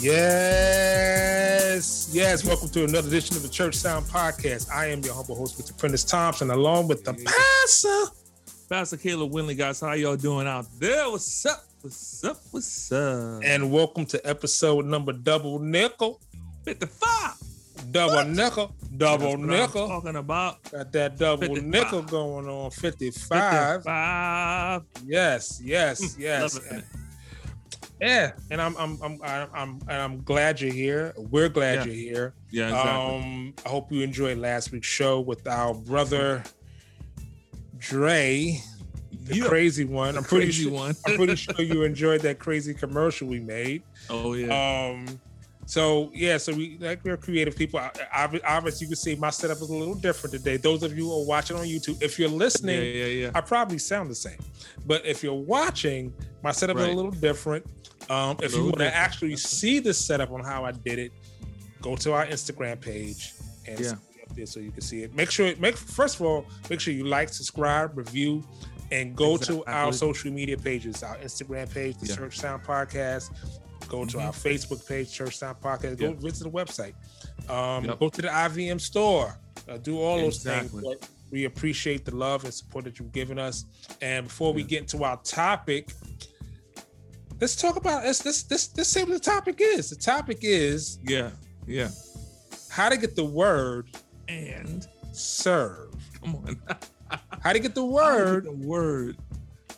Yes, yes. Welcome to another edition of the Church Sound Podcast. I am your humble host, Mr. Prentice Thompson, along with the pastor. Pastor Caleb Winley, guys. How y'all doing out there? What's up? What's up? What's up? And welcome to episode number double nickel. 55. Double what? nickel. Double nickel. talking about. Got that double 55. nickel going on. 55. 55. Yes, yes, mm, yes. Yeah, and I'm I'm I'm I'm I'm glad you're here. We're glad yeah. you're here. Yeah, exactly. Um, I hope you enjoyed last week's show with our brother Dre, the yep. crazy one. I'm pretty sure. One. I'm pretty sure you enjoyed that crazy commercial we made. Oh yeah. Um. So yeah, so we like we're creative people. Obviously, you can see my setup is a little different today. Those of you who are watching on YouTube, if you're listening, yeah, yeah, yeah. I probably sound the same. But if you're watching, my setup right. is a little different. Um, if you want to actually see the setup on how I did it, go to our Instagram page and yeah there so you can see it. Make sure make first of all, make sure you like, subscribe, review, and go exactly. to our social media pages, our Instagram page, the yeah. Church Sound Podcast. Go to mm-hmm. our Facebook page, Church Sound Podcast. Go visit the website. Um, yep. Go to the IVM store. Uh, do all those things. But we appreciate the love and support that you've given us. And before we get into our topic, let's talk about let's this this this say what the topic is. The topic is yeah yeah how to get the word and serve. Come on. How to get the word? Get the word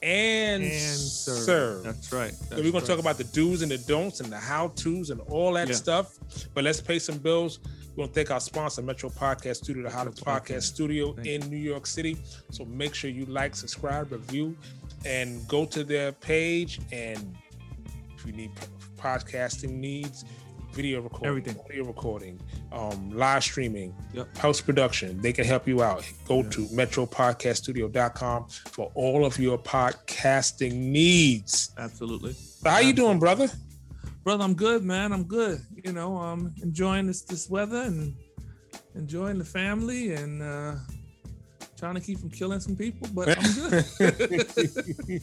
and, and serve. serve. That's right. That's so we're gonna right. talk about the do's and the don'ts and the how tos and all that yeah. stuff. But let's pay some bills. We're gonna thank our sponsor, Metro Podcast Studio, the hottest podcast studio thank in you. New York City. So make sure you like, subscribe, review, and go to their page. And if you need podcasting needs, video recording, everything, audio recording, um, live streaming, yep. post production. They can help you out. Go yeah. to metropodcaststudio.com for all of your podcasting needs. Absolutely. So how Absolutely. you doing, brother? Brother, I'm good, man. I'm good. You know, I'm enjoying this this weather and enjoying the family and uh trying to keep from killing some people, but I'm good.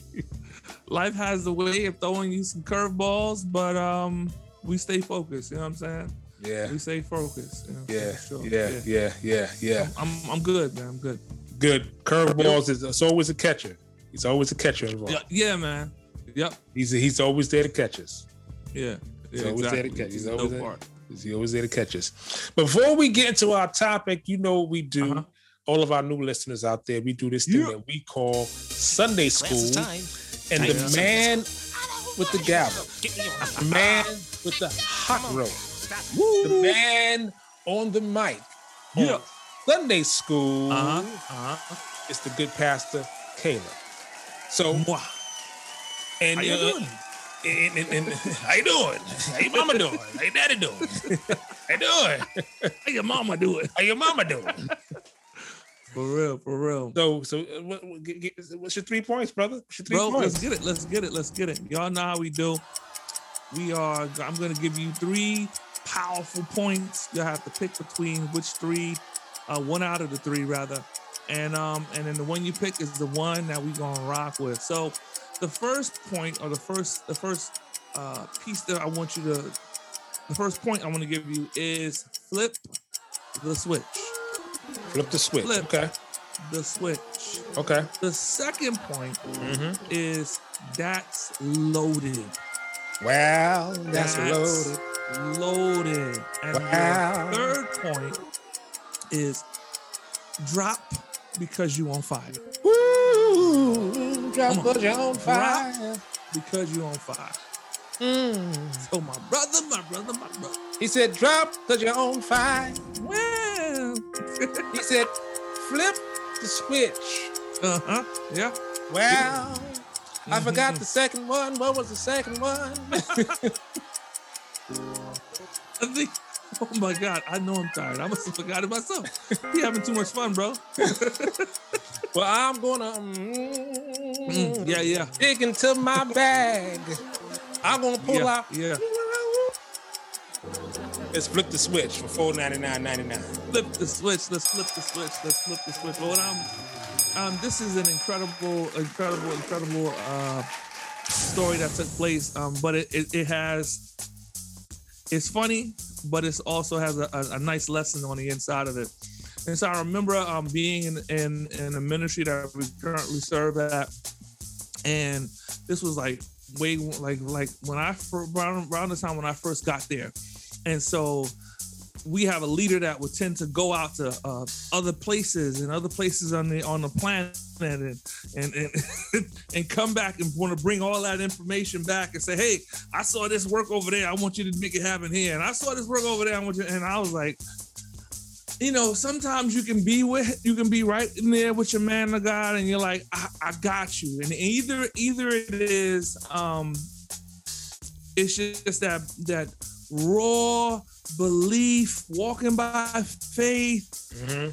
Life has the way of throwing you some curveballs, but um we stay focused. You know what I'm saying? Yeah. We stay focused. You know? yeah, sure. yeah, yeah, yeah, yeah, yeah. I'm, I'm, I'm good, man. I'm good. Good. Curveballs is it's always a catcher. He's always a catcher involved. Yeah, yeah, man. Yep. He's he's always there to catch us. Yeah. He's always exactly. there to catch. He's always there. He's always there to catch us. Before we get into our topic, you know what we do. Uh-huh. All of our new listeners out there, we do this thing yeah. that we call Sunday school. And the man with the gavel, the man with the hot rope, the man on the mic, yeah. Sunday school uh-huh. Uh-huh. is the good pastor Caleb. So, and how you uh, doing? And, and, and, how you doing? How your mama doing? How your daddy doing? how you doing? How your mama doing? How your mama doing? For real, for real. So, so uh, what, what's your three points, brother? What's your three Bro, points? let's get it. Let's get it. Let's get it. Y'all know how we do. We are. I'm going to give you three powerful points. You'll have to pick between which three, uh, one out of the three rather, and um, and then the one you pick is the one that we're gonna rock with. So, the first point or the first the first uh, piece that I want you to, the first point I want to give you is flip the switch. Flip the switch. Flip okay. The switch. Okay. The second point mm-hmm. is that's loaded. Well, that's, that's loaded. Loaded. And wow. the third point is drop because you on fire. Woo! drop because you're on fire. Drop because you're on fire. Mm. So my brother, my brother, my brother. He said, drop because you're on fire. He said, flip the switch. Uh-huh. Yeah. Well, mm-hmm. I forgot the second one. What was the second one? I think Oh my God, I know I'm tired. I must have forgot it myself. You having too much fun, bro. well, I'm gonna mm, mm, yeah, yeah. dig into my bag. I'm gonna pull yeah, out. Yeah. Let's flip the switch for four ninety nine ninety nine. Flip the switch. Let's flip the switch. Let's flip the switch. Lord, I'm, um, this is an incredible, incredible, incredible uh, story that took place. Um, but it, it, it has, it's funny, but it also has a, a, a, nice lesson on the inside of it. And so I remember um, being in, in in a ministry that we currently serve at, and this was like way like like when I around, around the time when I first got there, and so we have a leader that would tend to go out to uh, other places and other places on the on the planet and and and, and come back and want to bring all that information back and say, hey, I saw this work over there. I want you to make it happen here. And I saw this work over there. I want you. And I was like, you know, sometimes you can be with you can be right in there with your man of God, and you're like, I, I got you. And either either it is um it's just that that raw belief, walking by faith. Mm-hmm.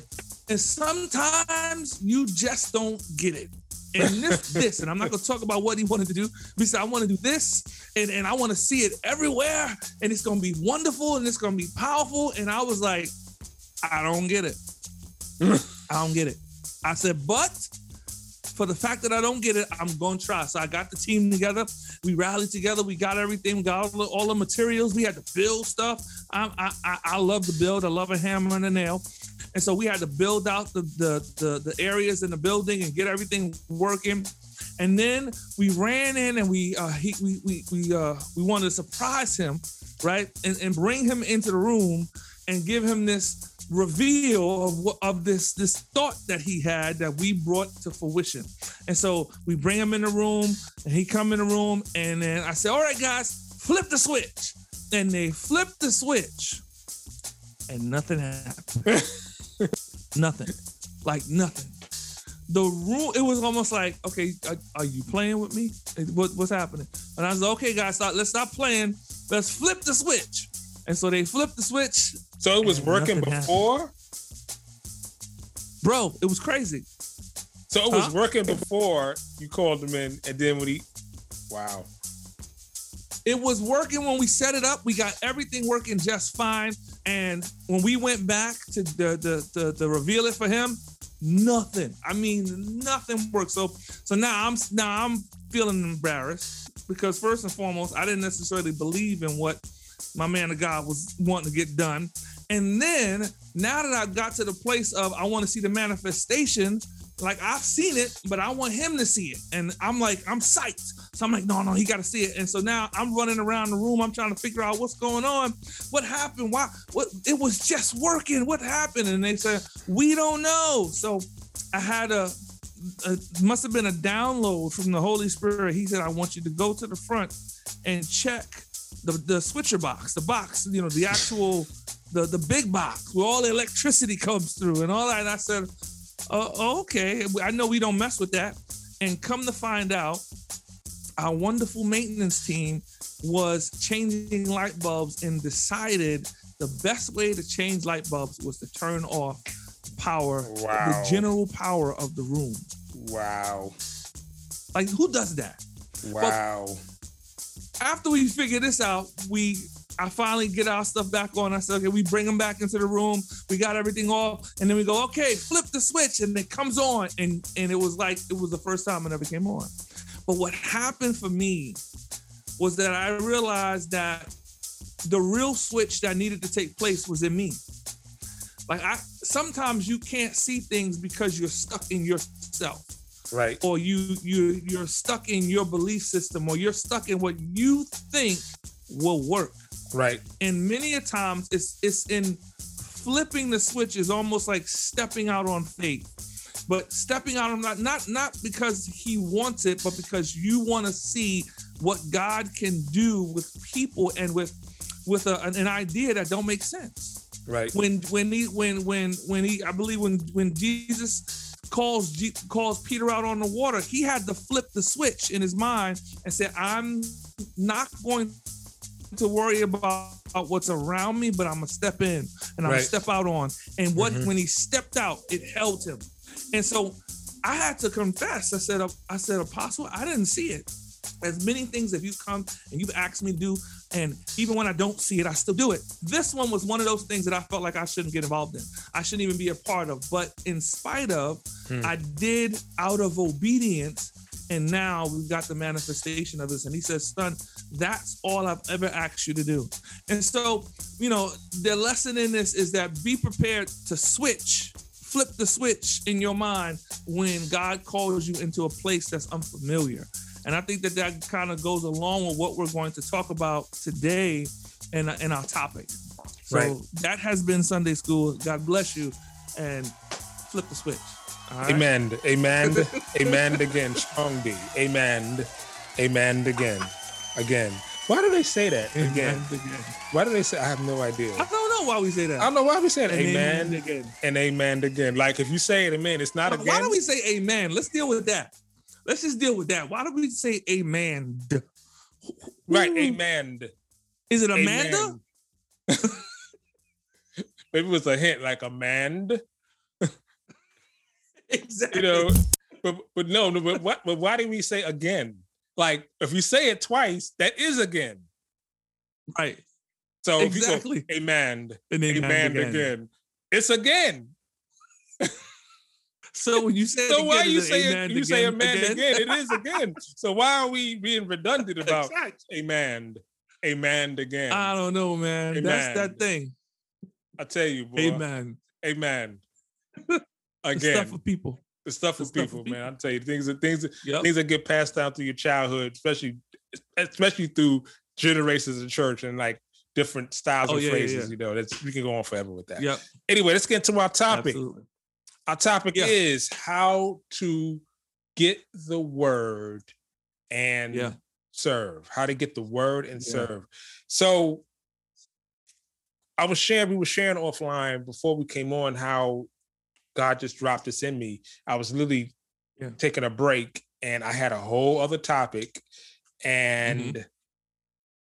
And sometimes you just don't get it. And this, this, and I'm not gonna talk about what he wanted to do. He said, I want to do this, and, and I want to see it everywhere, and it's gonna be wonderful and it's gonna be powerful. And I was like, I don't get it. I don't get it. I said, but for the fact that I don't get it, I'm going to try. So I got the team together. We rallied together. We got everything. We got all the, all the materials. We had to build stuff. I, I, I love to build. I love a hammer and a nail. And so we had to build out the, the, the, the areas in the building and get everything working. And then we ran in and we uh, he, we we we uh, we wanted to surprise him, right? And, and bring him into the room and give him this reveal of, of this this thought that he had that we brought to fruition. And so we bring him in the room and he come in the room and then I say, all right, guys, flip the switch. And they flip the switch and nothing happened. nothing. Like nothing. The room, it was almost like, okay, are, are you playing with me? What, what's happening? And I was like, okay, guys, stop, let's stop playing. Let's flip the switch. And so they flipped the switch so it was working before? Happened. Bro, it was crazy. So it was huh? working before you called him in, and then when he, wow. It was working when we set it up. We got everything working just fine. And when we went back to the the the, the reveal it for him, nothing. I mean, nothing worked. So so now I'm now I'm feeling embarrassed because first and foremost, I didn't necessarily believe in what my man of God was wanting to get done. And then now that I've got to the place of I want to see the manifestation, like I've seen it, but I want him to see it. And I'm like, I'm psyched. So I'm like, no, no, he got to see it. And so now I'm running around the room. I'm trying to figure out what's going on. What happened? Why? What? It was just working. What happened? And they said, we don't know. So I had a, a must have been a download from the Holy Spirit. He said, I want you to go to the front and check the, the switcher box, the box, you know, the actual the the big box where all the electricity comes through and all that. And I said, uh, oh, okay, I know we don't mess with that. And come to find out, our wonderful maintenance team was changing light bulbs and decided the best way to change light bulbs was to turn off power, wow. the general power of the room. Wow. Like who does that? Wow. But after we figure this out, we I finally get our stuff back on. I said, okay, we bring them back into the room. We got everything off, and then we go, okay, flip the switch, and it comes on, and and it was like it was the first time it ever came on. But what happened for me was that I realized that the real switch that needed to take place was in me. Like I sometimes you can't see things because you're stuck in yourself right or you you you're stuck in your belief system or you're stuck in what you think will work right and many a times it's it's in flipping the switch is almost like stepping out on faith but stepping out on not not not because he wants it, but because you want to see what God can do with people and with with a, an, an idea that don't make sense. Right. When when he when when when he I believe when when Jesus calls G, calls Peter out on the water, he had to flip the switch in his mind and say, "I'm not going to worry about, about what's around me, but I'm gonna step in and I'm right. gonna step out on." And what mm-hmm. when he stepped out, it held him. And so I had to confess. I said, I said, Apostle, I didn't see it. As many things that you've come and you've asked me to do, and even when I don't see it, I still do it. This one was one of those things that I felt like I shouldn't get involved in. I shouldn't even be a part of. But in spite of, hmm. I did out of obedience. And now we've got the manifestation of this. And he says, Son, that's all I've ever asked you to do. And so, you know, the lesson in this is that be prepared to switch flip the switch in your mind when God calls you into a place that's unfamiliar. And I think that that kind of goes along with what we're going to talk about today in, in our topic. So right. that has been Sunday school. God bless you and flip the switch. Right? Amen. Amen. Amen again. Strong D. Amen. Amen again. Again. Why do they say that again? again? Why do they say? I have no idea. I don't know why we say that. I don't know why we say it. Amen, amen again and amen again. Like if you say it amen, it's not again. Why do we say amen? Let's deal with that. Let's just deal with that. Why do we say amen? Right, amen. Is it Amanda? Maybe it was a hint, like Amanda. exactly. You know, but but no, no, but what? But why do we say again? Like if you say it twice, that is again. Right. So exactly. if you go amen, amen, amen again. again, it's again. So when you say so why you say it, you again, say amen again? again? It is again. so why are we being redundant about exactly. amen, amen again? I don't know, man. Amen. That's that thing. I tell you, boy. Amen. Amen. Again, stuff for people. The stuff for people, people, man. I tell you, things that things yep. things that get passed down through your childhood, especially especially through generations of church and like different styles oh, of yeah, phrases. Yeah, yeah. You know, that's we can go on forever with that. Yep. Anyway, let's get into our topic. Absolutely. Our topic yeah. is how to get the word and yeah. serve. How to get the word and yeah. serve. So I was sharing, we were sharing offline before we came on how God just dropped this in me. I was literally taking a break and I had a whole other topic and mm-hmm.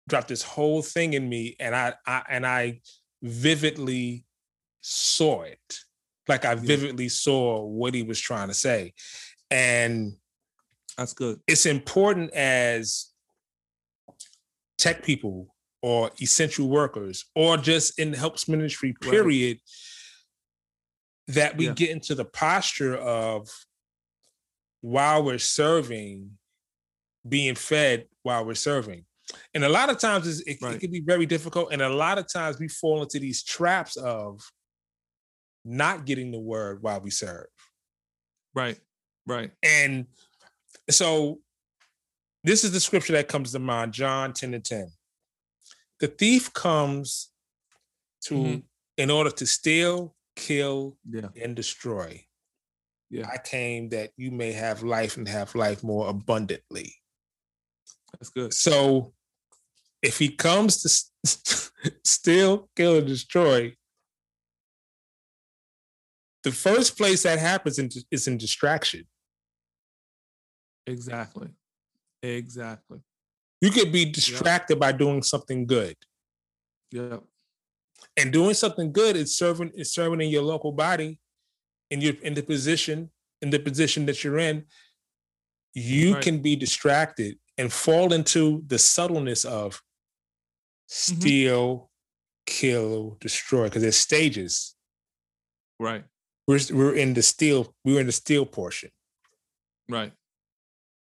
dropped this whole thing in me and I, I and I vividly saw it like I vividly saw what he was trying to say. And that's good. It's important as tech people or essential workers or just in the helps ministry, period, right. that we yeah. get into the posture of while we're serving, being fed while we're serving. And a lot of times it, right. it can be very difficult. And a lot of times we fall into these traps of not getting the word while we serve. Right. Right. And so this is the scripture that comes to mind, John 10 and 10. The thief comes to mm-hmm. in order to steal, kill, yeah. and destroy. Yeah. I came that you may have life and have life more abundantly. That's good. So if he comes to steal, kill, and destroy, the first place that happens in, is in distraction. Exactly. Exactly. You could be distracted yep. by doing something good. Yeah. And doing something good is serving is serving in your local body, in your in the position in the position that you're in. You right. can be distracted and fall into the subtleness of mm-hmm. steal, mm-hmm. kill, destroy, because there's stages. Right we're we're in the steal we're in the steal portion right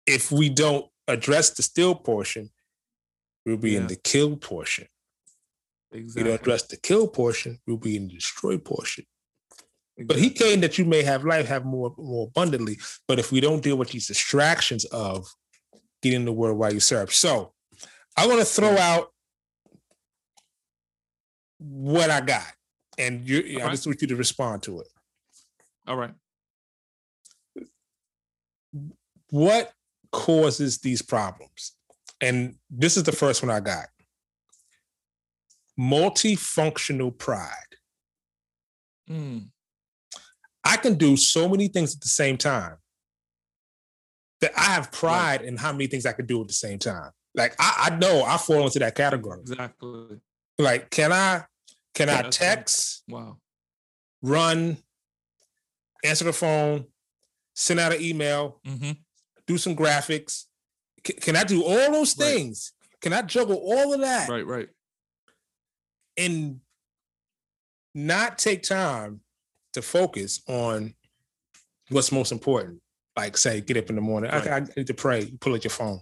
if we don't address the steal portion we'll be yeah. in the kill portion exactly. we don't address the kill portion we'll be in the destroy portion exactly. but he came that you may have life have more more abundantly but if we don't deal with these distractions of getting the word while you serve so i want to throw mm. out what i got and you, I just want you to respond to it. All right. what causes these problems? And this is the first one I got. Multifunctional pride. Mm. I can do so many things at the same time that I have pride right. in how many things I can do at the same time. Like I, I know I fall into that category. Exactly. Like, can I can yeah, I text? Wow. Run, answer the phone, send out an email, mm-hmm. do some graphics. C- can I do all those things? Right. Can I juggle all of that? Right, right. And not take time to focus on what's most important. Like, say, get up in the morning. Right. I, I need to pray. You pull out your phone.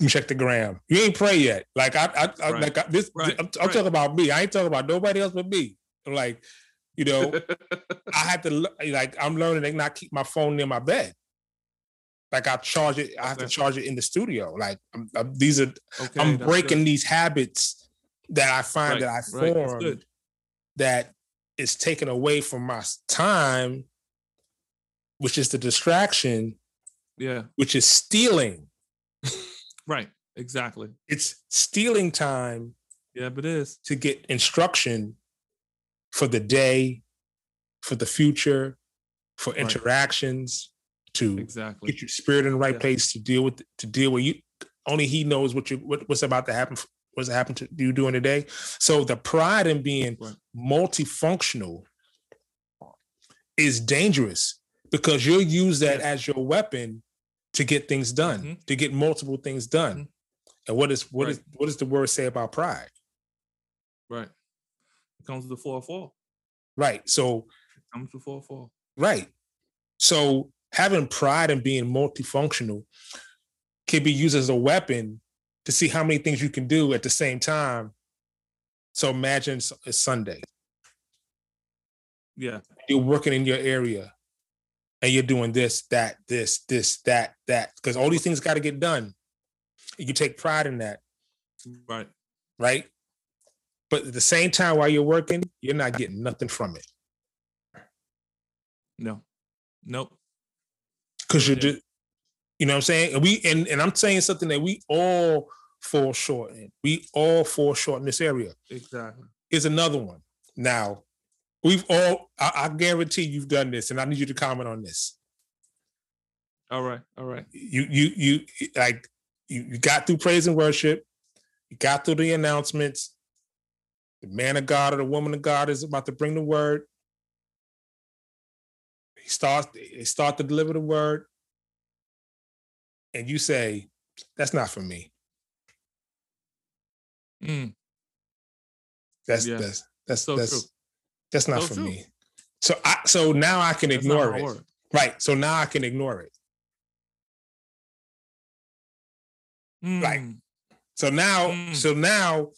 You check the gram. You ain't pray yet. Like I, I, I right. like I, this. Right. I'm, I'm talking about me. I ain't talking about nobody else but me. Like, you know, I have to like. I'm learning to not keep my phone near my bed. Like I charge it. I have okay. to charge it in the studio. Like I'm, I'm, these are. Okay, I'm breaking good. these habits that I find that I formed that is taken away from my time, which is the distraction. Yeah. Which is stealing. Right. Exactly. It's stealing time. Yeah, but it is to get instruction for the day, for the future, for right. interactions, to exactly get your spirit in the right yeah. place to deal with to deal with you. Only he knows what you what, what's about to happen. What's happened to you during the day. So the pride in being right. multifunctional is dangerous because you'll use that as your weapon to get things done, mm-hmm. to get multiple things done. Mm-hmm. And what is what right. is what does the word say about pride? Right. It comes to the four oh four. Right. So it comes to four oh four. Right. So having pride and being multifunctional can be used as a weapon to see how many things you can do at the same time. So imagine it's Sunday. Yeah. You're working in your area and you're doing this, that, this, this, that, that, because all these things got to get done. You take pride in that. Right. Right. But at the same time, while you're working, you're not getting nothing from it. No. Nope. Because you're just, you know what I'm saying? And we and, and I'm saying something that we all fall short in. We all fall short in this area. Exactly. Is another one. Now, We've all, I, I, guarantee you've done this, and I need you to comment on this. All right, all right. You, you, you, like, you, you got through praise and worship. You got through the announcements. The man of God or the woman of God is about to bring the word. He starts, they start to deliver the word. And you say, that's not for me. Mm. That's, yeah. that's, that's, so that's, true. That's not so for true. me. So I so now I can That's ignore it. Right. So now I can ignore it. Mm. Right. So now, mm. so now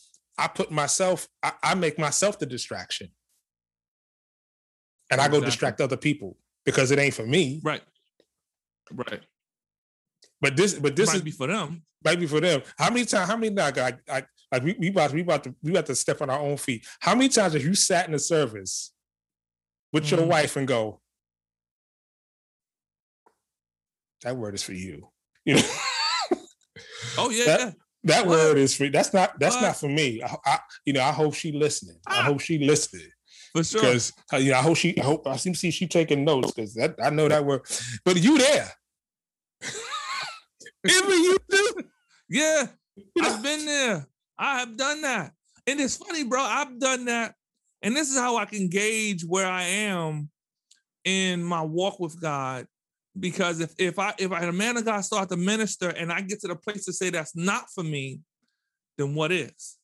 I put myself, I, I, make myself the distraction. And exactly. I go distract other people because it ain't for me. Right. Right. But this, but this might is be for them. Might be for them. How many times? How many? Like, I, I, like we, we about we about to we about to step on our own feet. How many times have you sat in the service with mm. your wife and go, "That word is for you," you know? oh yeah, that, yeah. That what? word is for that's not that's what? not for me. I, I, you know I hope she listening. Ah. I hope she listening. For sure. Because uh, you know I hope she I hope I seem to see she taking notes because that I know that word. But you there? Even you do? Yeah, I've been there. I have done that. And it's funny, bro. I've done that. And this is how I can gauge where I am in my walk with God. Because if if I if I, a man of God start to minister and I get to the place to say that's not for me, then what is?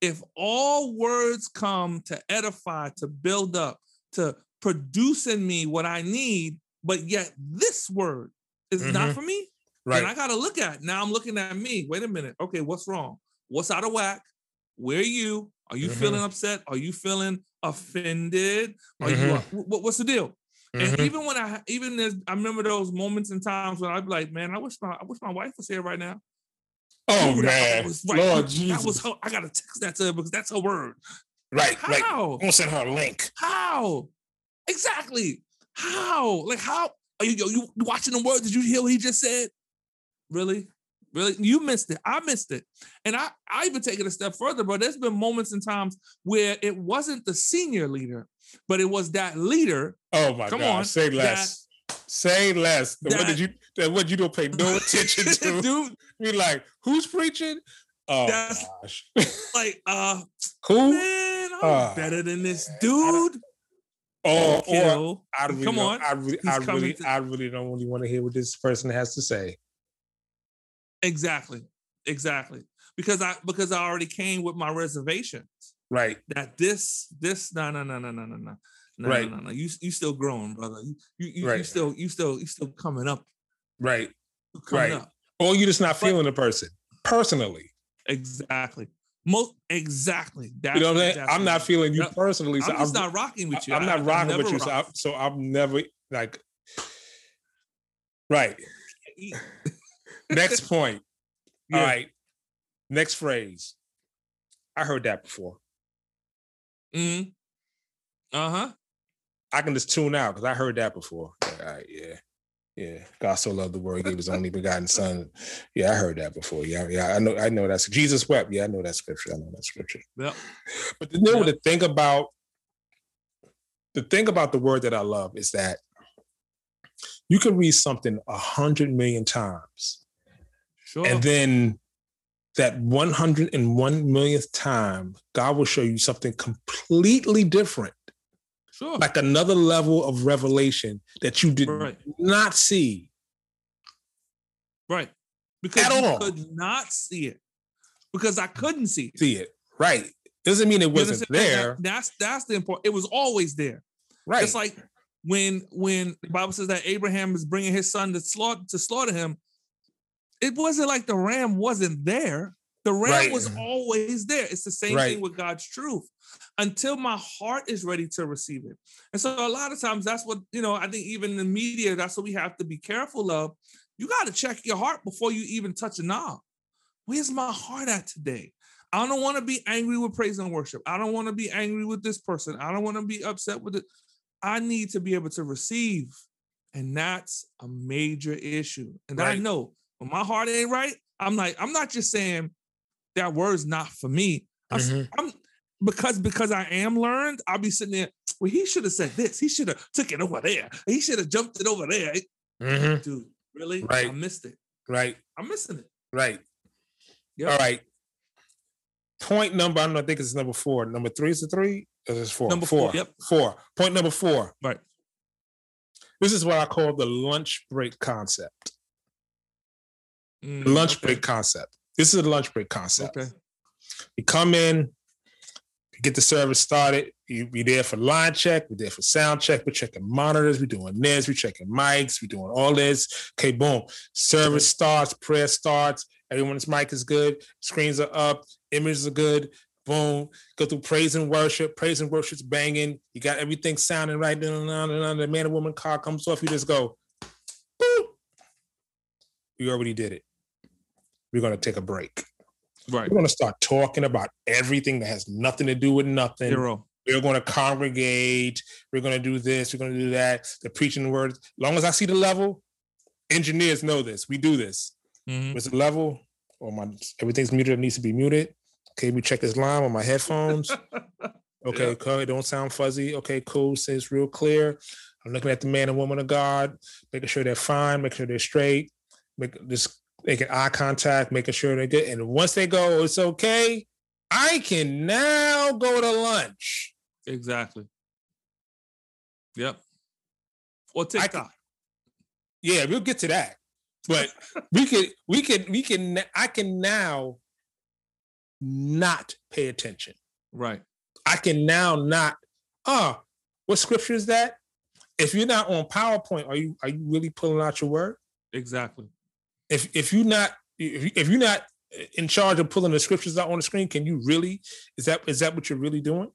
If all words come to edify, to build up, to produce in me what I need, but yet this word is mm-hmm. not for me, Right. And I got to look at now. I'm looking at me. Wait a minute. Okay, what's wrong? What's out of whack? Where are you? Are you mm-hmm. feeling upset? Are you feeling offended? Are mm-hmm. you? What, what's the deal? Mm-hmm. And even when I even as I remember those moments and times when I'd be like, man, I wish my I wish my wife was here right now. Oh Dude, man, was right. Lord that Jesus, was her, I gotta text that to her because that's her word. Right, how? Like, I'm gonna send her a link. How? Exactly. How? Like how? Are you, you watching the words? Did you hear what he just said? Really? Really? You missed it. I missed it. And I, I even take it a step further, but there's been moments and times where it wasn't the senior leader, but it was that leader. Oh my Come God. On, Say less. That, Say less. The that, one that you the one you don't pay no attention to. Dude. Be like, who's preaching? Oh That's gosh. like uh who? Man, I'm uh, better than this dude. Oh, or I really come on. I really, I really, to- I really don't really want to hear what this person has to say. Exactly. Exactly. Because I because I already came with my reservations. Right. That this this no no no no no no no. No, right. no, no, no. You you still growing, brother. You you, you, right. you still you still you still coming up. Right. Coming right. Up. Or you just not feeling the person personally. Exactly. Most exactly. That's you know what I'm saying? I'm not feeling you personally. So I'm just I'm, not rocking with you. I'm not rocking with you. So, I, so I'm never like right. Next point. Yeah. All right. Next phrase. I heard that before. Hmm. Uh huh. I can just tune out because I heard that before. All right. Yeah. Yeah. God so loved the world, gave his only begotten son. Yeah, I heard that before. Yeah. Yeah. I know. I know that's Jesus wept. Yeah, I know that scripture. I know that scripture. Yeah. But the, you know, yep. the thing about the thing about the word that I love is that you can read something a hundred million times Sure. And then that 101 millionth time, God will show you something completely different. Sure. Like another level of revelation that you did right. not see. Right. Because At all. could not see it. Because I couldn't see it. See it. Right. Doesn't mean it wasn't there. That, that's that's the important. It was always there. Right. It's like when when the Bible says that Abraham is bringing his son to slaughter to slaughter him, it wasn't like the ram wasn't there. The ram right. was always there. It's the same right. thing with God's truth until my heart is ready to receive it. And so a lot of times that's what, you know, I think even in the media, that's what we have to be careful of. You got to check your heart before you even touch a knob. Where's my heart at today? I don't want to be angry with praise and worship. I don't want to be angry with this person. I don't want to be upset with it. I need to be able to receive. And that's a major issue. And right. I know when my heart ain't right, I'm like, I'm not just saying that word's not for me. Mm-hmm. I'm, because because I am learned, I'll be sitting there. Well, he should have said this. He should have took it over there. He should have jumped it over there. Mm-hmm. Dude, really? Right. I missed it. Right. I'm missing it. Right. Yep. All right. Point number, I don't know, I think it's number four. Number three is the three? Or is four? Number four. four. Yep. Four. Point number four. Right. This is what I call the lunch break concept. Mm, lunch okay. break concept. This is a lunch break concept. Okay. You come in, you get the service started. You be there for line check. We're there for sound check. We're checking monitors. We're doing this. We're checking mics. We're doing all this. Okay, boom. Service starts. Prayer starts. Everyone's mic is good. Screens are up. Images are good. Boom. Go through praise and worship. Praise and worship's banging. You got everything sounding right. The man and woman car comes off. You just go. We already did it we're going to take a break. Right. We're going to start talking about everything that has nothing to do with nothing. Zero. We're going to congregate. We're going to do this. We're going to do that. The preaching words. As long as I see the level, engineers know this. We do this. Mm-hmm. With the level, or my everything's muted. It needs to be muted. Okay, we check this line on my headphones. Okay, yep. cool. It don't sound fuzzy. Okay, cool. Says real clear. I'm looking at the man and woman of God, making sure they're fine, making sure they're straight. Make this making eye contact, making sure they're good. And once they go, it's okay. I can now go to lunch. Exactly. Yep. Or TikTok. Can, yeah, we'll get to that. But we could, we could, we can. I can now not pay attention. Right. I can now not. Oh, what scripture is that? If you're not on PowerPoint, are you are you really pulling out your word? Exactly if if you're not if you're not in charge of pulling the scriptures out on the screen, can you really? Is that is that what you're really doing?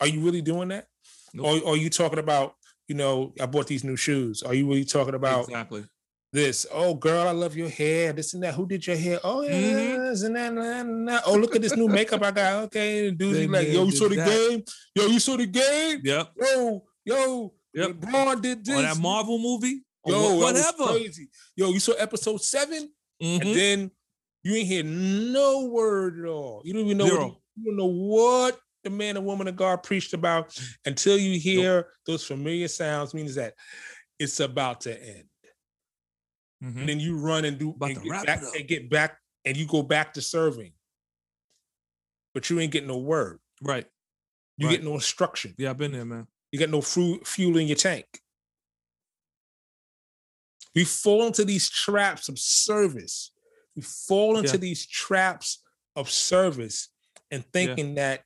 Are you really doing that? Nope. Or, or are you talking about? You know, I bought these new shoes. Are you really talking about exactly this? Oh, girl, I love your hair. This and that. Who did your hair? Oh, yeah, mm-hmm. and that, and that. Oh, look at this new makeup I got. Okay, And dude, like, yo, you saw the that. game? Yo, you saw the game? Yep. Yo, yo, Yep. LeBron did this. Or that Marvel movie. Yo, whatever. crazy. Yo, you saw episode 7 mm-hmm. and then you ain't hear no word at all. You don't even know. What, you don't know what the man and woman of God preached about until you hear nope. those familiar sounds. Means that it's about to end. Mm-hmm. And then you run and do and get, back, and get back and you go back to serving. But you ain't getting no word. Right. You right. get no instruction. Yeah, I've been there, man. You got no fu- fuel in your tank. We fall into these traps of service. We fall into yeah. these traps of service and thinking yeah. that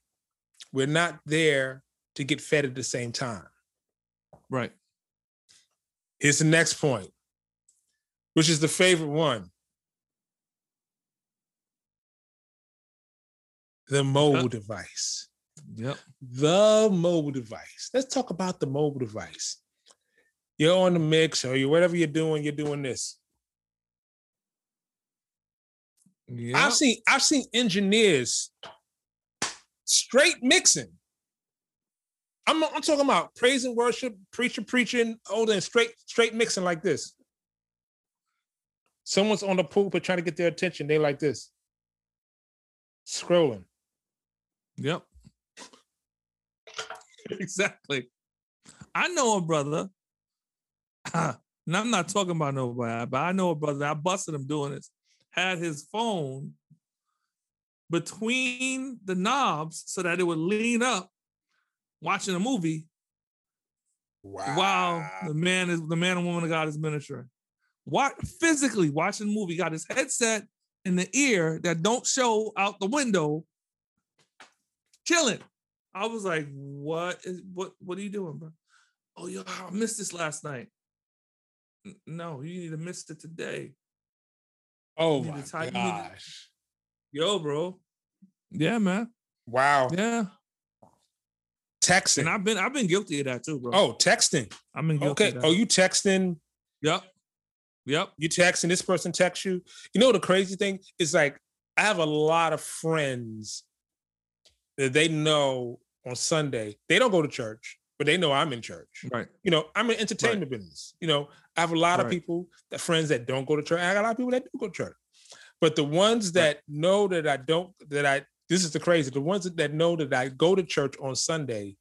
we're not there to get fed at the same time. Right. Here's the next point, which is the favorite one. The mobile device. Yep. The mobile device. Let's talk about the mobile device. You're on the mix, or you whatever you're doing, you're doing this. Yep. I've seen I've seen engineers straight mixing. I'm, I'm talking about praise and worship, preacher preaching, oh, then straight straight mixing like this. Someone's on the pulpit trying to get their attention. They like this, scrolling. Yep. exactly. I know a brother. and I'm not talking about nobody, but I know a brother. I busted him doing this. Had his phone between the knobs so that it would lean up watching a movie wow. while the man is the man and woman of God is ministering. What physically watching the movie, got his headset in the ear that don't show out the window, chilling. I was like, what is what what are you doing, bro? Oh, yo, I missed this last night. No, you need to miss it today. Oh my gosh. Yo, bro. Yeah, man. Wow. Yeah. Texting. And I've been I've been guilty of that too, bro. Oh, texting. I've been guilty. Okay. Oh, you texting? Yep. Yep. You texting, this person texts you. You know the crazy thing is like I have a lot of friends that they know on Sunday. They don't go to church, but they know I'm in church. Right. You know, I'm in entertainment right. business. You know, I have a lot right. of people that friends that don't go to church. I got a lot of people that do go to church. But the ones that know that I don't, that I, this is the crazy, the ones that know that I go to church on Sunday,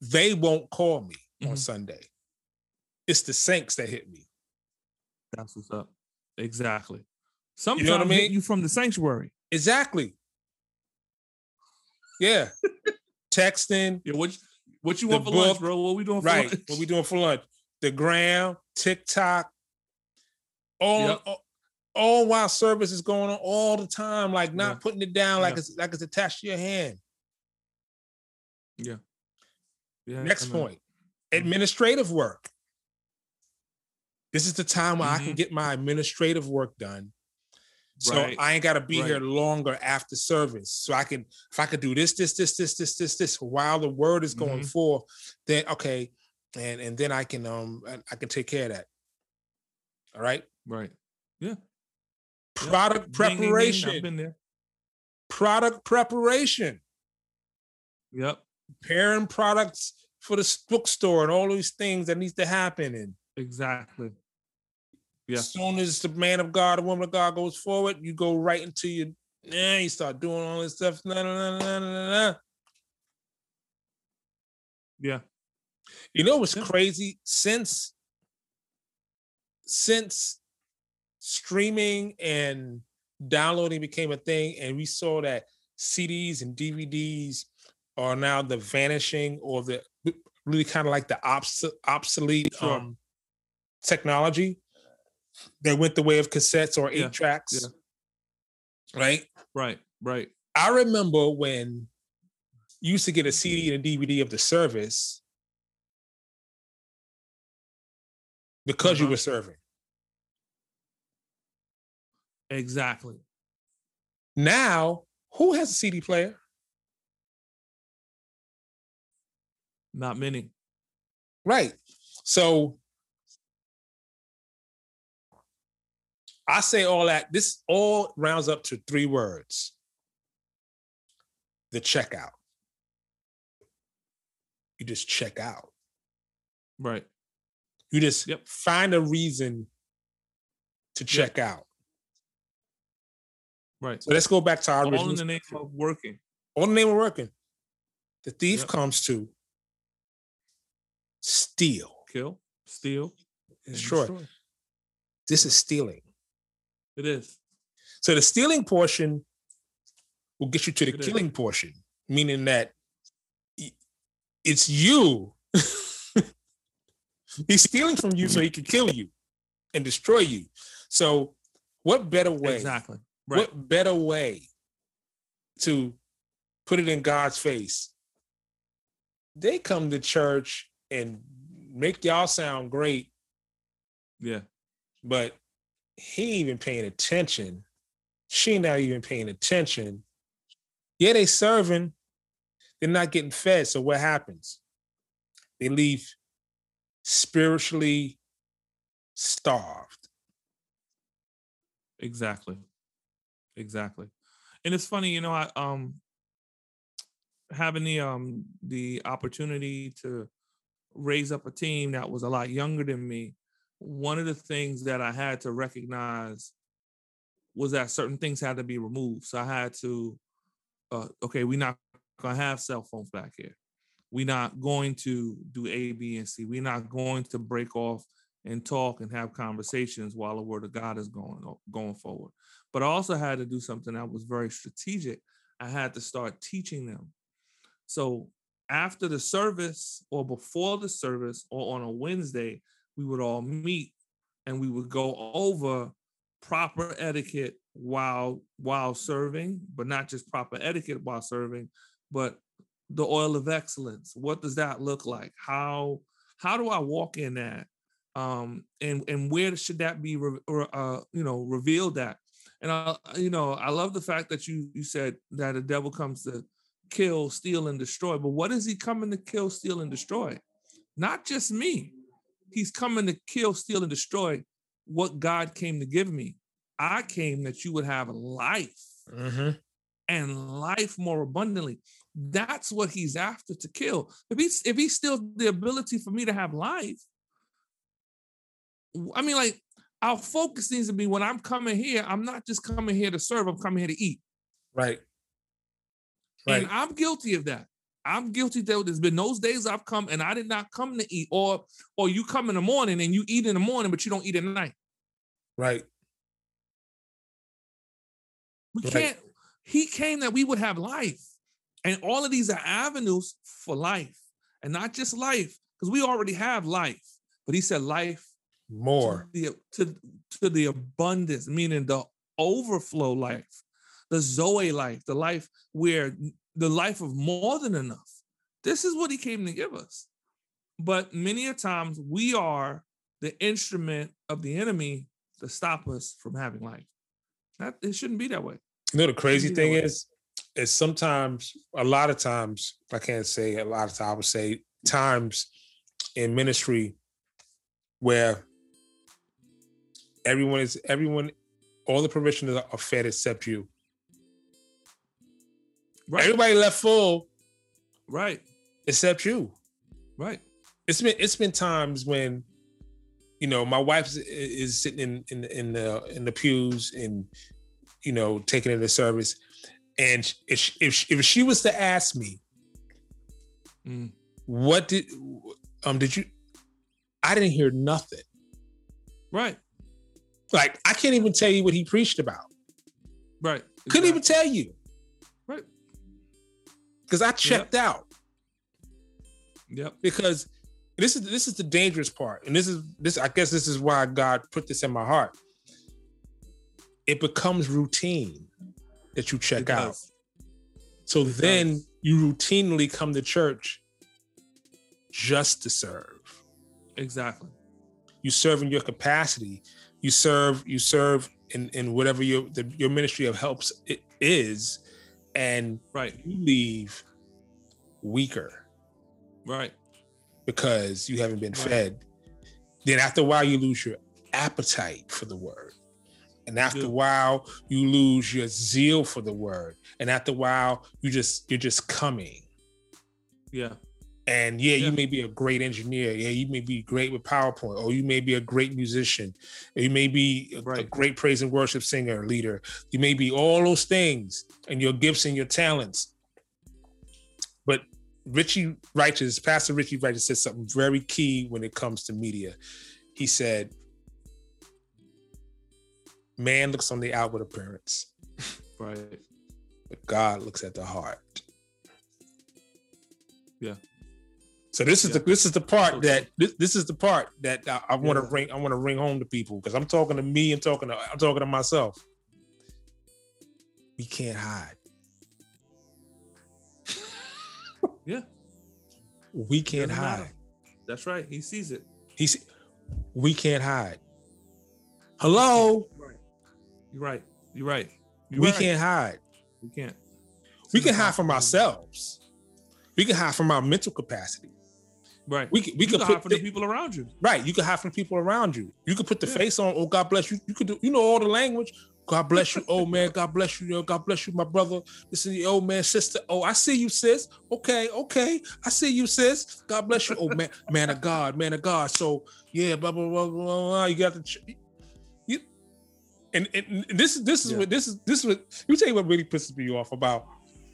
they won't call me mm-hmm. on Sunday. It's the saints that hit me. That's what's up. Exactly. Sometimes you know what I mean? you from the sanctuary. Exactly. Yeah. Texting. Yeah, what, what you want for book, lunch, bro? What we doing for right, lunch? What we doing for lunch? The gram, TikTok, all, yep. all all while service is going on all the time, like not yeah. putting it down like yeah. it's like it's attached to your hand. Yeah. Yeah. Next point. Administrative work. This is the time where mm-hmm. I can mm-hmm. get my administrative work done. So right. I ain't gotta be right. here longer after service. So I can, if I could do this, this, this, this, this, this, this while the word is going mm-hmm. forth, then okay, and and then I can um I can take care of that. All right. Right. Yeah. Product yep. preparation. Ding, ding, ding. I've been there. Product preparation. Yep. Preparing products for the bookstore and all these things that needs to happen. And exactly. Yeah. As soon as the man of God, the woman of God goes forward, you go right into your yeah, you start doing all this stuff. Nah, nah, nah, nah, nah, Yeah. You know what's crazy? Since since streaming and downloading became a thing, and we saw that CDs and DVDs are now the vanishing or the really kind of like the obs- obsolete sure. um, technology that went the way of cassettes or eight yeah. tracks. Yeah. Right? Right, right. I remember when you used to get a CD and a DVD of the service because uh-huh. you were serving. Exactly. Now, who has a CD player? Not many. Right. So I say all that. This all rounds up to three words the checkout. You just check out. Right. You just yep. find a reason to check yep. out. Right. So let's go back to our all in the name of working. All in the name of working. The thief yep. comes to steal, kill, steal, destroy. destroy. This is stealing. It is. So the stealing portion will get you to the it killing is. portion, meaning that it's you. He's stealing from you so he can kill you and destroy you. So, what better way? Exactly. Right. What better way to put it in God's face? They come to church and make y'all sound great. Yeah. But he even paying attention. She not even paying attention. Yeah, they serving. They're not getting fed. So what happens? They leave spiritually starved. Exactly. Exactly. And it's funny, you know, I um having the um the opportunity to raise up a team that was a lot younger than me, one of the things that I had to recognize was that certain things had to be removed. So I had to, uh, okay, we're not gonna have cell phones back here. We're not going to do A, B, and C. We're not going to break off and talk and have conversations while the word of God is going going forward. But I also had to do something that was very strategic. I had to start teaching them. So after the service or before the service or on a Wednesday, we would all meet and we would go over proper etiquette while while serving, but not just proper etiquette while serving, but the oil of excellence. What does that look like? How how do I walk in that? Um, and and where should that be, re, uh, you know, revealed at? And I, you know, I love the fact that you you said that the devil comes to kill, steal, and destroy. But what is he coming to kill, steal, and destroy? Not just me. He's coming to kill, steal, and destroy what God came to give me. I came that you would have life mm-hmm. and life more abundantly. That's what he's after to kill. If he's if he steals the ability for me to have life, I mean, like our focus needs to be when I'm coming here, I'm not just coming here to serve, I'm coming here to eat. Right. Right. And I'm guilty of that. I'm guilty that there's been those days I've come and I did not come to eat, or or you come in the morning and you eat in the morning, but you don't eat at night. Right. We right. can't. He came that we would have life, and all of these are avenues for life, and not just life, because we already have life. But he said life more to the, to, to the abundance, meaning the overflow life the Zoe life, the life where the life of more than enough. This is what he came to give us. But many a times we are the instrument of the enemy to stop us from having life. That it shouldn't be that way. You know the crazy thing is, is sometimes, a lot of times, I can't say a lot of times, I would say times in ministry where everyone is everyone, all the provisions are fed except you. Right. Everybody left full. Right. Except you. Right. It's been it's been times when, you know, my wife is, is sitting in in in the in the pews and, you know, taking in the service, and if if if she was to ask me, mm. what did um did you? I didn't hear nothing. Right. Like I can't even tell you what he preached about. Right. Couldn't even tell you because I checked yep. out. Yep. Because this is this is the dangerous part, and this is this. I guess this is why God put this in my heart. It becomes routine that you check it out. Does. So it then does. you routinely come to church just to serve. Exactly. You serve in your capacity. You serve. You serve in in whatever your the, your ministry of helps it is and right you leave weaker right because you haven't been right. fed then after a while you lose your appetite for the word and after a while you lose your zeal for the word and after a while you just you're just coming yeah And yeah, yeah, you may be a great engineer. Yeah, you may be great with PowerPoint, or you may be a great musician. Or you may be a, right. a great praise and worship singer, leader. You may be all those things and your gifts and your talents. Richie Righteous, Pastor Richie Righteous said something very key when it comes to media. He said, Man looks on the outward appearance. Right. But God looks at the heart. Yeah. So this is yeah. the this is the part that this, this is the part that I, I want to yeah. ring I want to ring home to people because I'm talking to me and talking to I'm talking to myself. We can't hide. Yeah. We can't hide. Matter. That's right. He sees it. He He's we can't hide. Hello. Right. You're right. You're right. You're we right. can't hide. We can't. It's we can hide from ourselves. We can hide from our mental capacity. Right. We can, we you can, put hide from the people around you. Right. You can hide from people around you. You can put the yeah. face on. Oh, God bless you. You could do. You know all the language. God bless you. Oh man, God bless you. Yo, God bless you, my brother. This is the old man, sister. Oh, I see you, sis. Okay, okay. I see you, sis. God bless you. Oh man, man of God, man of God. So yeah, blah blah blah blah. blah. You got to. You, and, and this is this is yeah. what this is this is what you tell you what really pisses me off about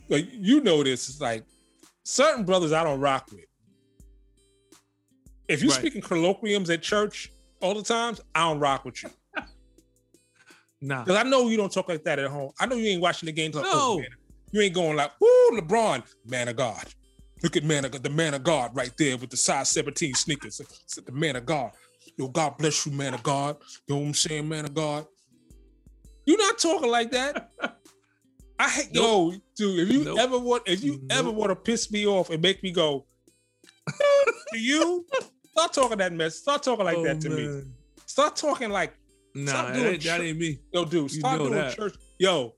like you know this it's like certain brothers I don't rock with. If you right. speak in colloquiums at church all the times, I don't rock with you. Nah. Because I know you don't talk like that at home. I know you ain't watching the game. Like, oh, no. Oh, you ain't going like, whoo, LeBron, man of God. Look at man of the man of God right there with the size 17 sneakers. It's The man of God. Yo, God bless you, man of God. You know what I'm saying, man of God? You're not talking like that. I hate nope. yo, dude. If you nope. ever want, if you nope. ever want to piss me off and make me go, to you, start talking that mess. Start talking like oh, that to man. me. Start talking like Nah, that, that, ain't me. Yo, dude, start doing that. church. Yo,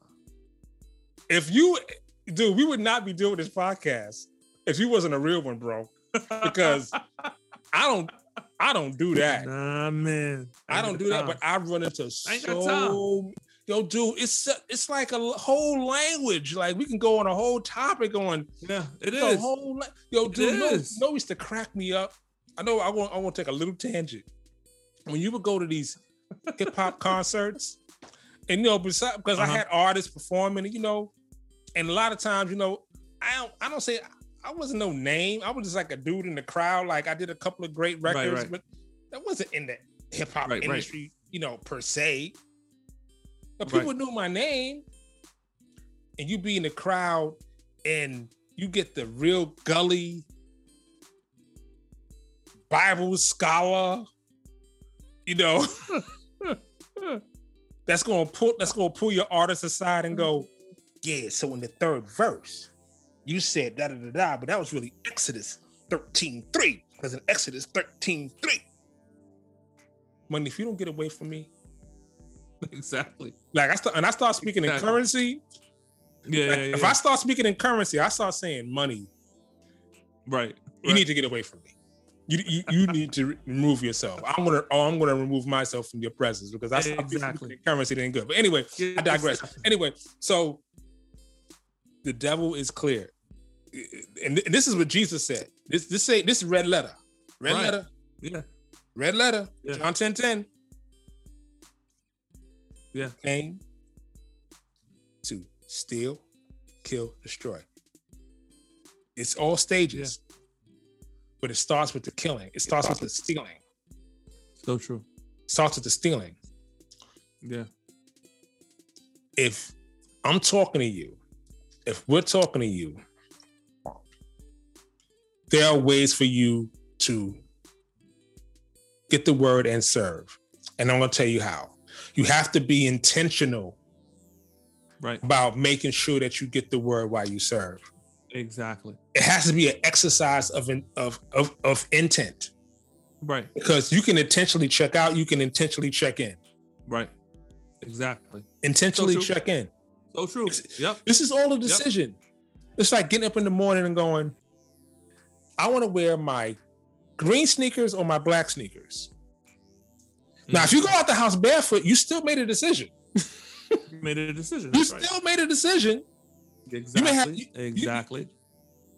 if you, dude, we would not be doing this podcast if you wasn't a real one, bro. Because I don't, I don't do that. Nah, man. I, I don't do that, but I run into so. Yo, dude, it's it's like a whole language. Like we can go on a whole topic on. Yeah, it is. Whole, yo, dude, you know, you know, used to crack me up. I know. I want. I want to take a little tangent. When you would go to these hip hop concerts. And you know, besides because uh-huh. I had artists performing, you know, and a lot of times, you know, I don't I don't say I wasn't no name. I was just like a dude in the crowd. Like I did a couple of great records, right, right. but that wasn't in the hip hop right, industry, you know, per se. But people knew my name. And you be in the crowd and you get the real gully Bible scholar, you know. that's gonna pull that's gonna pull your artist aside and go, yeah. So in the third verse, you said da da da da, but that was really Exodus 13 3. Because in Exodus 13 3. Money, if you don't get away from me, exactly. Like I start and I start speaking exactly. in currency. Yeah, like, yeah, yeah, If I start speaking in currency, I start saying money. Right. You right. need to get away from me you, you, you need to remove yourself. I'm gonna oh, I'm gonna remove myself from your presence because that's exactly currency ain't good. But anyway, I digress. Anyway, so the devil is clear, and this is what Jesus said. This this say this is red letter, red right. letter, yeah, red letter. Yeah. John 10 10. Yeah, came to steal, kill, destroy. It's all stages. Yeah but it starts with the killing. It starts with the stealing. So true. Starts with the stealing. Yeah. If I'm talking to you, if we're talking to you, there are ways for you to get the word and serve. And I'm going to tell you how. You have to be intentional right. about making sure that you get the word while you serve. Exactly. It has to be an exercise of of of, of intent. Right. Because you can intentionally check out, you can intentionally check in. Right. Exactly. Intentionally so check in. So true. It's, yep. This is all a decision. Yep. It's like getting up in the morning and going, I want to wear my green sneakers or my black sneakers. Mm-hmm. Now, if you go out the house barefoot, you still made a decision. made a decision. you still made a decision Exactly. You have, you, exactly.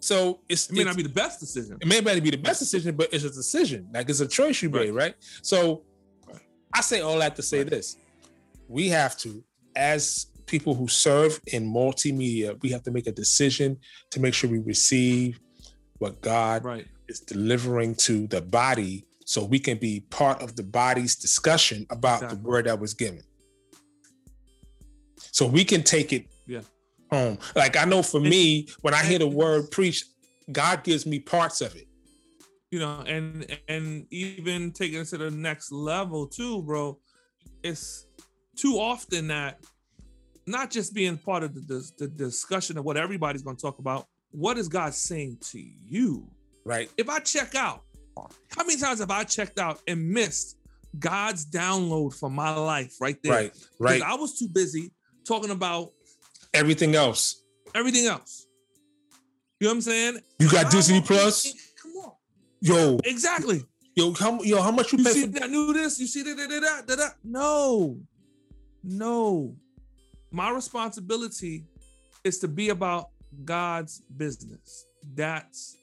So it's it may not be the best decision. It may not be the best decision, but it's a decision. Like it's a choice you made, right? So right. I say all that to say right. this: we have to, as people who serve in multimedia, we have to make a decision to make sure we receive what God right. is delivering to the body, so we can be part of the body's discussion about exactly. the word that was given. So we can take it yeah home. Like I know for me, when I hear the word preach, God gives me parts of it. You know, and and even taking it to the next level too, bro. It's too often that not just being part of the, the, the discussion of what everybody's going to talk about. What is God saying to you? Right. If I check out, how many times have I checked out and missed God's download for my life right there? Right. Right. I was too busy talking about everything else. Everything else. You know what I'm saying? You got Disney Plus. Come on. Yo. Exactly. Yo, how yo, how much you, you pay see for that? Knew this? You see that? Da, da, da, No, no. My responsibility is to be about God's business. That's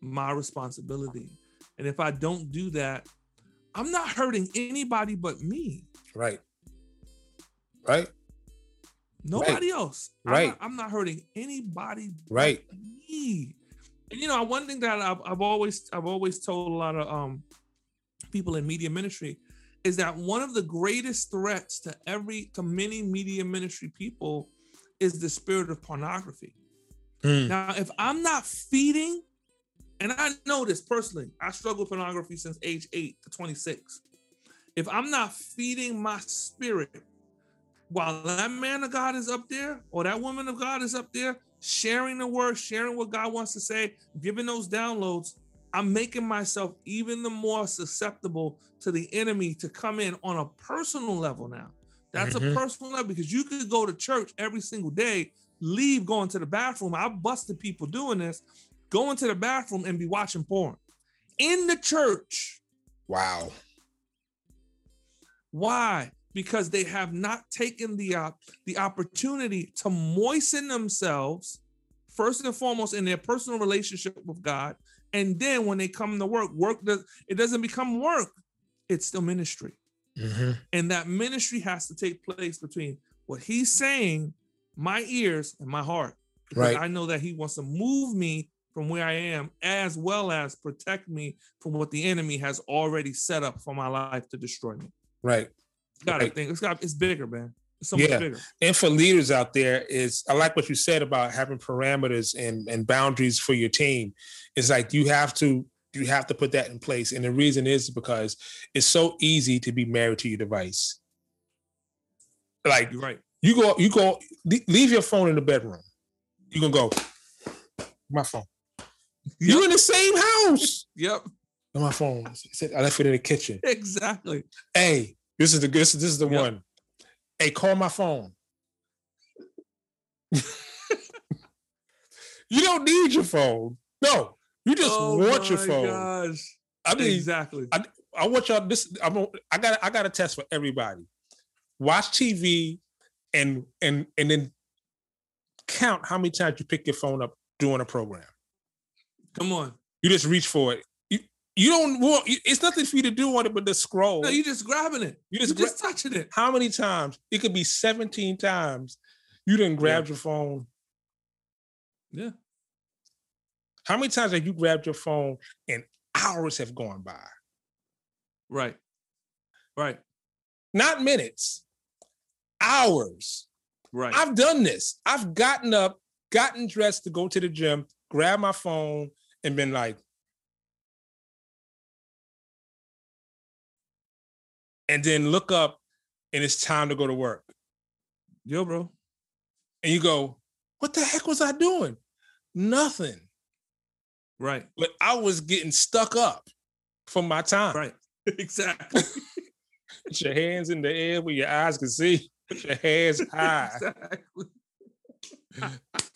my responsibility. And if I don't do that, I'm not hurting anybody but me. Right. Right. Nobody right. else. Right. I'm not, I'm not, hurting anybody. Right. me. And you know, one thing that I've, I've always I've always told a lot of um people in media ministry is that one of the greatest threats to every to many media ministry people is the spirit of pornography. Mm. Now, if I'm not feeding, and I know this personally, I struggle with pornography since age 8 to 26. If I'm not feeding my spirit while that man of God is up there or that woman of God is up there sharing the word, sharing what God wants to say, giving those downloads, I'm making myself even the more susceptible to the enemy to come in on a personal level now. That's mm-hmm. a personal level because you could go to church every single day, leave going to the bathroom. I've busted people doing this, going to the bathroom and be watching porn in the church. Wow. Why? Because they have not taken the uh, the opportunity to moisten themselves first and foremost in their personal relationship with God and then when they come to work, work does it doesn't become work, it's still ministry. Mm-hmm. And that ministry has to take place between what he's saying, my ears, and my heart. Right. I know that he wants to move me from where I am, as well as protect me from what the enemy has already set up for my life to destroy me. Right. Got to think it's got it's bigger, man so yeah. Bigger. And for leaders out there, is I like what you said about having parameters and, and boundaries for your team. It's like you have to you have to put that in place. And the reason is because it's so easy to be married to your device. Like right. You go, you go, leave your phone in the bedroom. You can go, my phone. Yep. You're in the same house. Yep. My phone. I left it in the kitchen. Exactly. Hey, this is the this, this is the yep. one. Hey, call my phone. you don't need your phone. No, you just oh want your phone. Gosh. I mean, exactly. I, I want y'all. This I'm. I got. I got a test for everybody. Watch TV, and and and then count how many times you pick your phone up during a program. Come on. You just reach for it. You don't want. It's nothing for you to do on it but to scroll. No, you just grabbing it. You just, you just gra- touching it. How many times? It could be seventeen times. You didn't grab yeah. your phone. Yeah. How many times have you grabbed your phone and hours have gone by? Right. Right. Not minutes. Hours. Right. I've done this. I've gotten up, gotten dressed to go to the gym, grab my phone, and been like, and then look up and it's time to go to work. Yo, bro. And you go, what the heck was I doing? Nothing. Right. But I was getting stuck up from my time. Right. Exactly. Put your hands in the air where your eyes can see. Put your hands high. Exactly.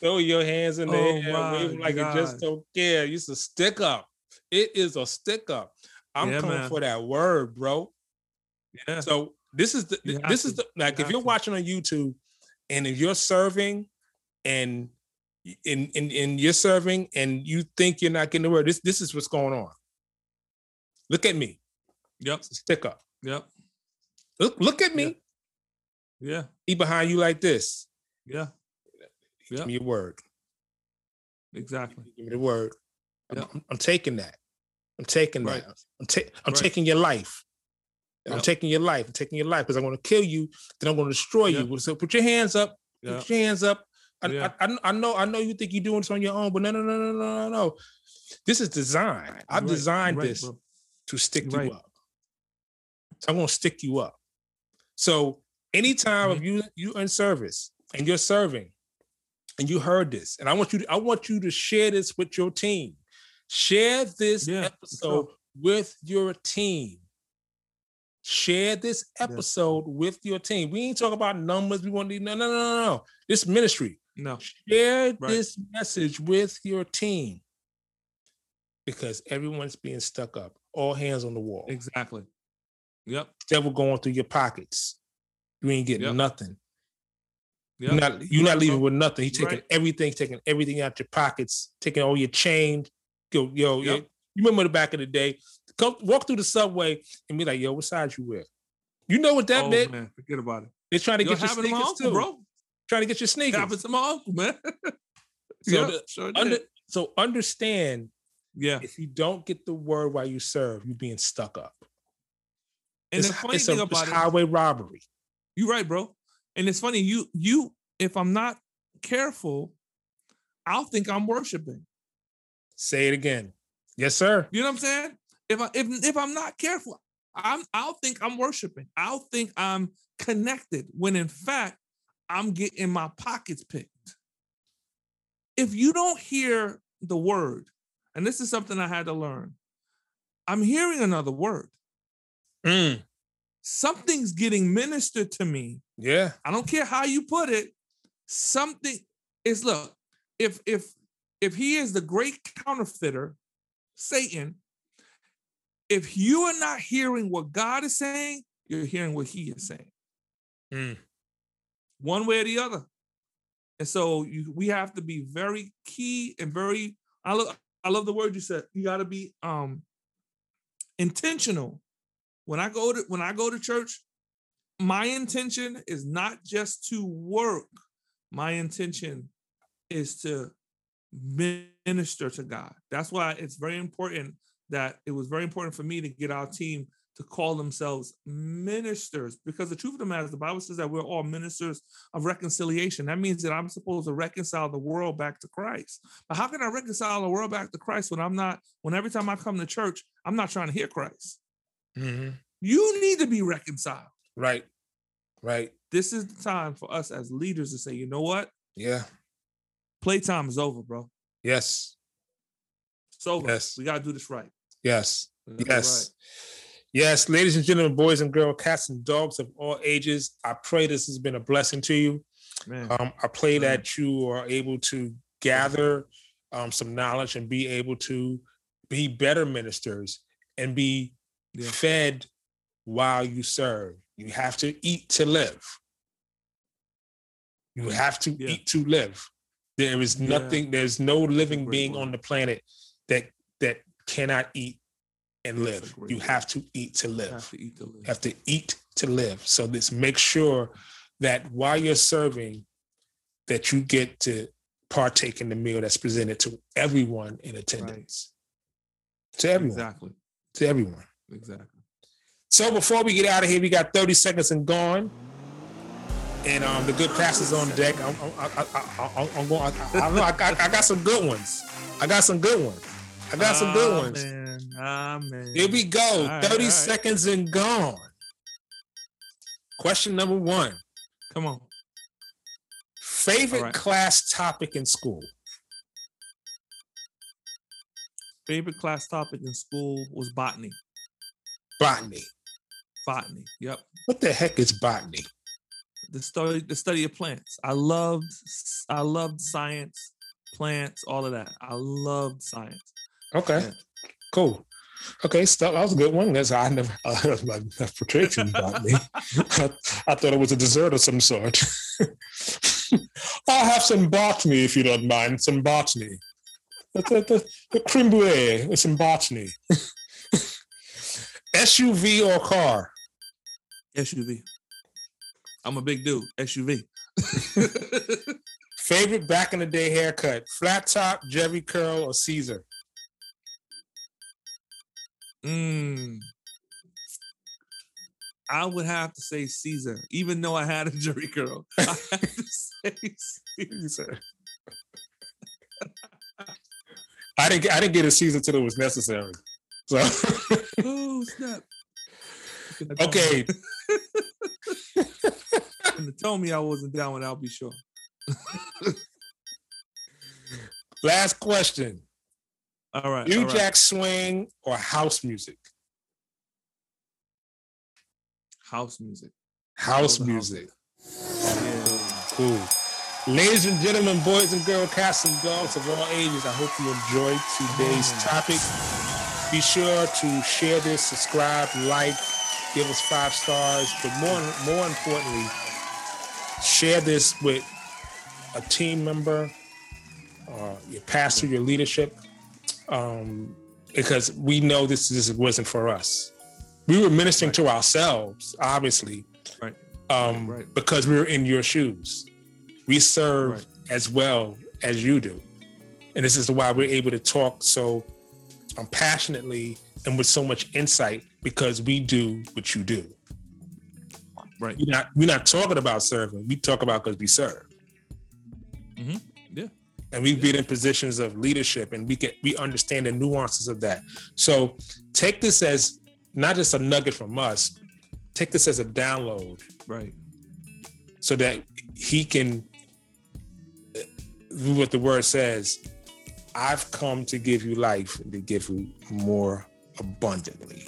Throw your hands in the oh air, like God. you just don't care. It's a stick up. It is a stick up. I'm yeah, coming man. for that word, bro. Yeah. So this is the this is the like you if you're to. watching on YouTube and if you're serving and in in in you're serving and you think you're not getting the word. This this is what's going on. Look at me. Yep. Stick up. Yep. Look look at me. Yeah. yeah. He behind you like this. Yeah. Give yep. me your word. Exactly. Give me the word. Yep. I'm, I'm, taking that. I'm taking right. that. I'm, ta- I'm right. taking your life. Yep. I'm taking your life. I'm taking your life because I'm going to kill you. Then I'm going to destroy you. So put your hands up. Put your hands up. I, yeah. I, I, I, know I know you think you're doing this on your own, but no, no, no, no, no, no, no. This is design. I've right. designed right, this bro. to stick you up. So I'm gonna stick you up. So anytime mm-hmm. if you you in service and you're serving and you heard this, and I want you to I want you to share this with your team. Share this yeah, episode with your team. Share this episode yeah. with your team. We ain't talking about numbers. We want to no, no, no, no, no. This ministry. No. Share right. this message with your team because everyone's being stuck up. All hands on the wall. Exactly. Yep. Devil going through your pockets. You ain't getting yep. nothing. Yep. You're not, you're not leaving with nothing. He's taking right. everything, taking everything out your pockets, taking all your change. Yo, yo, yep. yo, you remember the back of the day? Come walk through the subway and be like, yo, what size you wear? You know what that oh, meant? Man, forget about it. They're trying to You're get your sneakers uncle, too, bro trying to get your sneakers. Happens to my uncle, man. so, yeah, the, sure under, so understand, yeah. If you don't get the word while you serve, you're being stuck up. And it's, the funny thing a, about it, highway robbery. You're right, bro. And it's funny, you you if I'm not careful, I'll think I'm worshiping. Say it again. Yes, sir. You know what I'm saying? If I if if I'm not careful, I'm I'll think I'm worshiping. I'll think I'm connected when in fact I'm getting my pockets picked. If you don't hear the word, and this is something I had to learn, I'm hearing another word. Mm. Something's getting ministered to me. Yeah. I don't care how you put it. Something is look, if if if he is the great counterfeiter, Satan, if you are not hearing what God is saying, you're hearing what he is saying. Mm one way or the other. And so you, we have to be very key and very. I love I love the word you said. You got to be um intentional. When I go to when I go to church, my intention is not just to work. My intention is to minister to God. That's why it's very important that it was very important for me to get our team to call themselves ministers because the truth of the matter is the Bible says that we're all ministers of reconciliation. That means that I'm supposed to reconcile the world back to Christ. But how can I reconcile the world back to Christ when I'm not, when every time I come to church, I'm not trying to hear Christ? Mm-hmm. You need to be reconciled. Right. Right. This is the time for us as leaders to say, you know what? Yeah. Playtime is over, bro. Yes. It's over. Yes. We got to do this right. Yes. Yes. Right. Yes, ladies and gentlemen, boys and girls, cats and dogs of all ages, I pray this has been a blessing to you. Um, I pray Man. that you are able to gather um, some knowledge and be able to be better ministers and be yeah. fed while you serve. You have to eat to live. You have to yeah. eat to live. There is nothing, yeah. there's no living being on the planet that that cannot eat and live. You have to eat to live. Have to eat to live. Have to eat to live. So let's make sure that while you're serving, that you get to partake in the meal that's presented to everyone in attendance. Right. To everyone. Exactly. To everyone. Exactly. So before we get out of here, we got 30 seconds and gone. And um, the good pastor's on deck. I'm, I'm, I, am going. I, I, I, I, got some good ones. I got some good ones. I got some good ones. Amen. Here we go. All 30 right, seconds and gone. Question number one. Come on. Favorite right. class topic in school? Favorite class topic in school was botany. Botany. Botany. Yep. What the heck is botany? The study the study of plants. I loved I loved science, plants, all of that. I loved science. Okay. Yeah. Cool. Okay, so that was a good one. That's I never uh, my portrayed about me. I, I, thought it was a dessert of some sort. I'll have some botany if you don't mind. Some botany. The, the, the, the creme brulee with some botany. SUV or car? SUV. I'm a big dude. SUV. Favorite back in the day haircut: flat top, Jheri curl, or Caesar? Mm. I would have to say Caesar, even though I had a Jheri curl. I have to say Caesar. I didn't. I didn't get a Caesar until it was necessary. So. oh snap! Okay. Tell me I wasn't down with I'll be sure. Last question. All right. New all right. Jack Swing or house music? House music. House music. Yeah. Cool. Ladies and gentlemen, boys and girls, cats and dogs of all ages, I hope you enjoyed today's topic. Be sure to share this, subscribe, like, give us five stars, but more more importantly, share this with a team member, uh, your pastor, your leadership, um, because we know this this wasn't for us. We were ministering right. to ourselves, obviously, right. Um, right. because we were in your shoes. We serve as well as you do, and this is why we're able to talk so um, passionately and with so much insight because we do what you do. Right. We're not we're not talking about serving. We talk about because we serve. Mm-hmm. And we've been in positions of leadership, and we get we understand the nuances of that. So take this as not just a nugget from us. Take this as a download, right? So that he can, uh, what the word says, I've come to give you life and to give you more abundantly.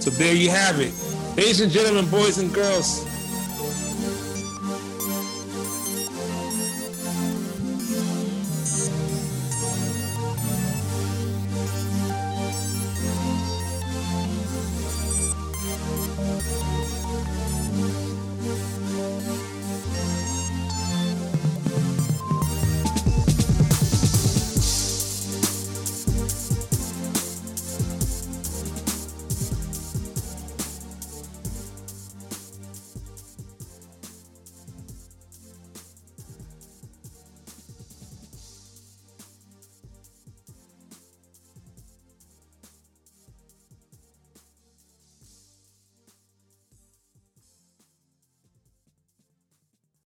So there you have it. Ladies and gentlemen, boys and girls,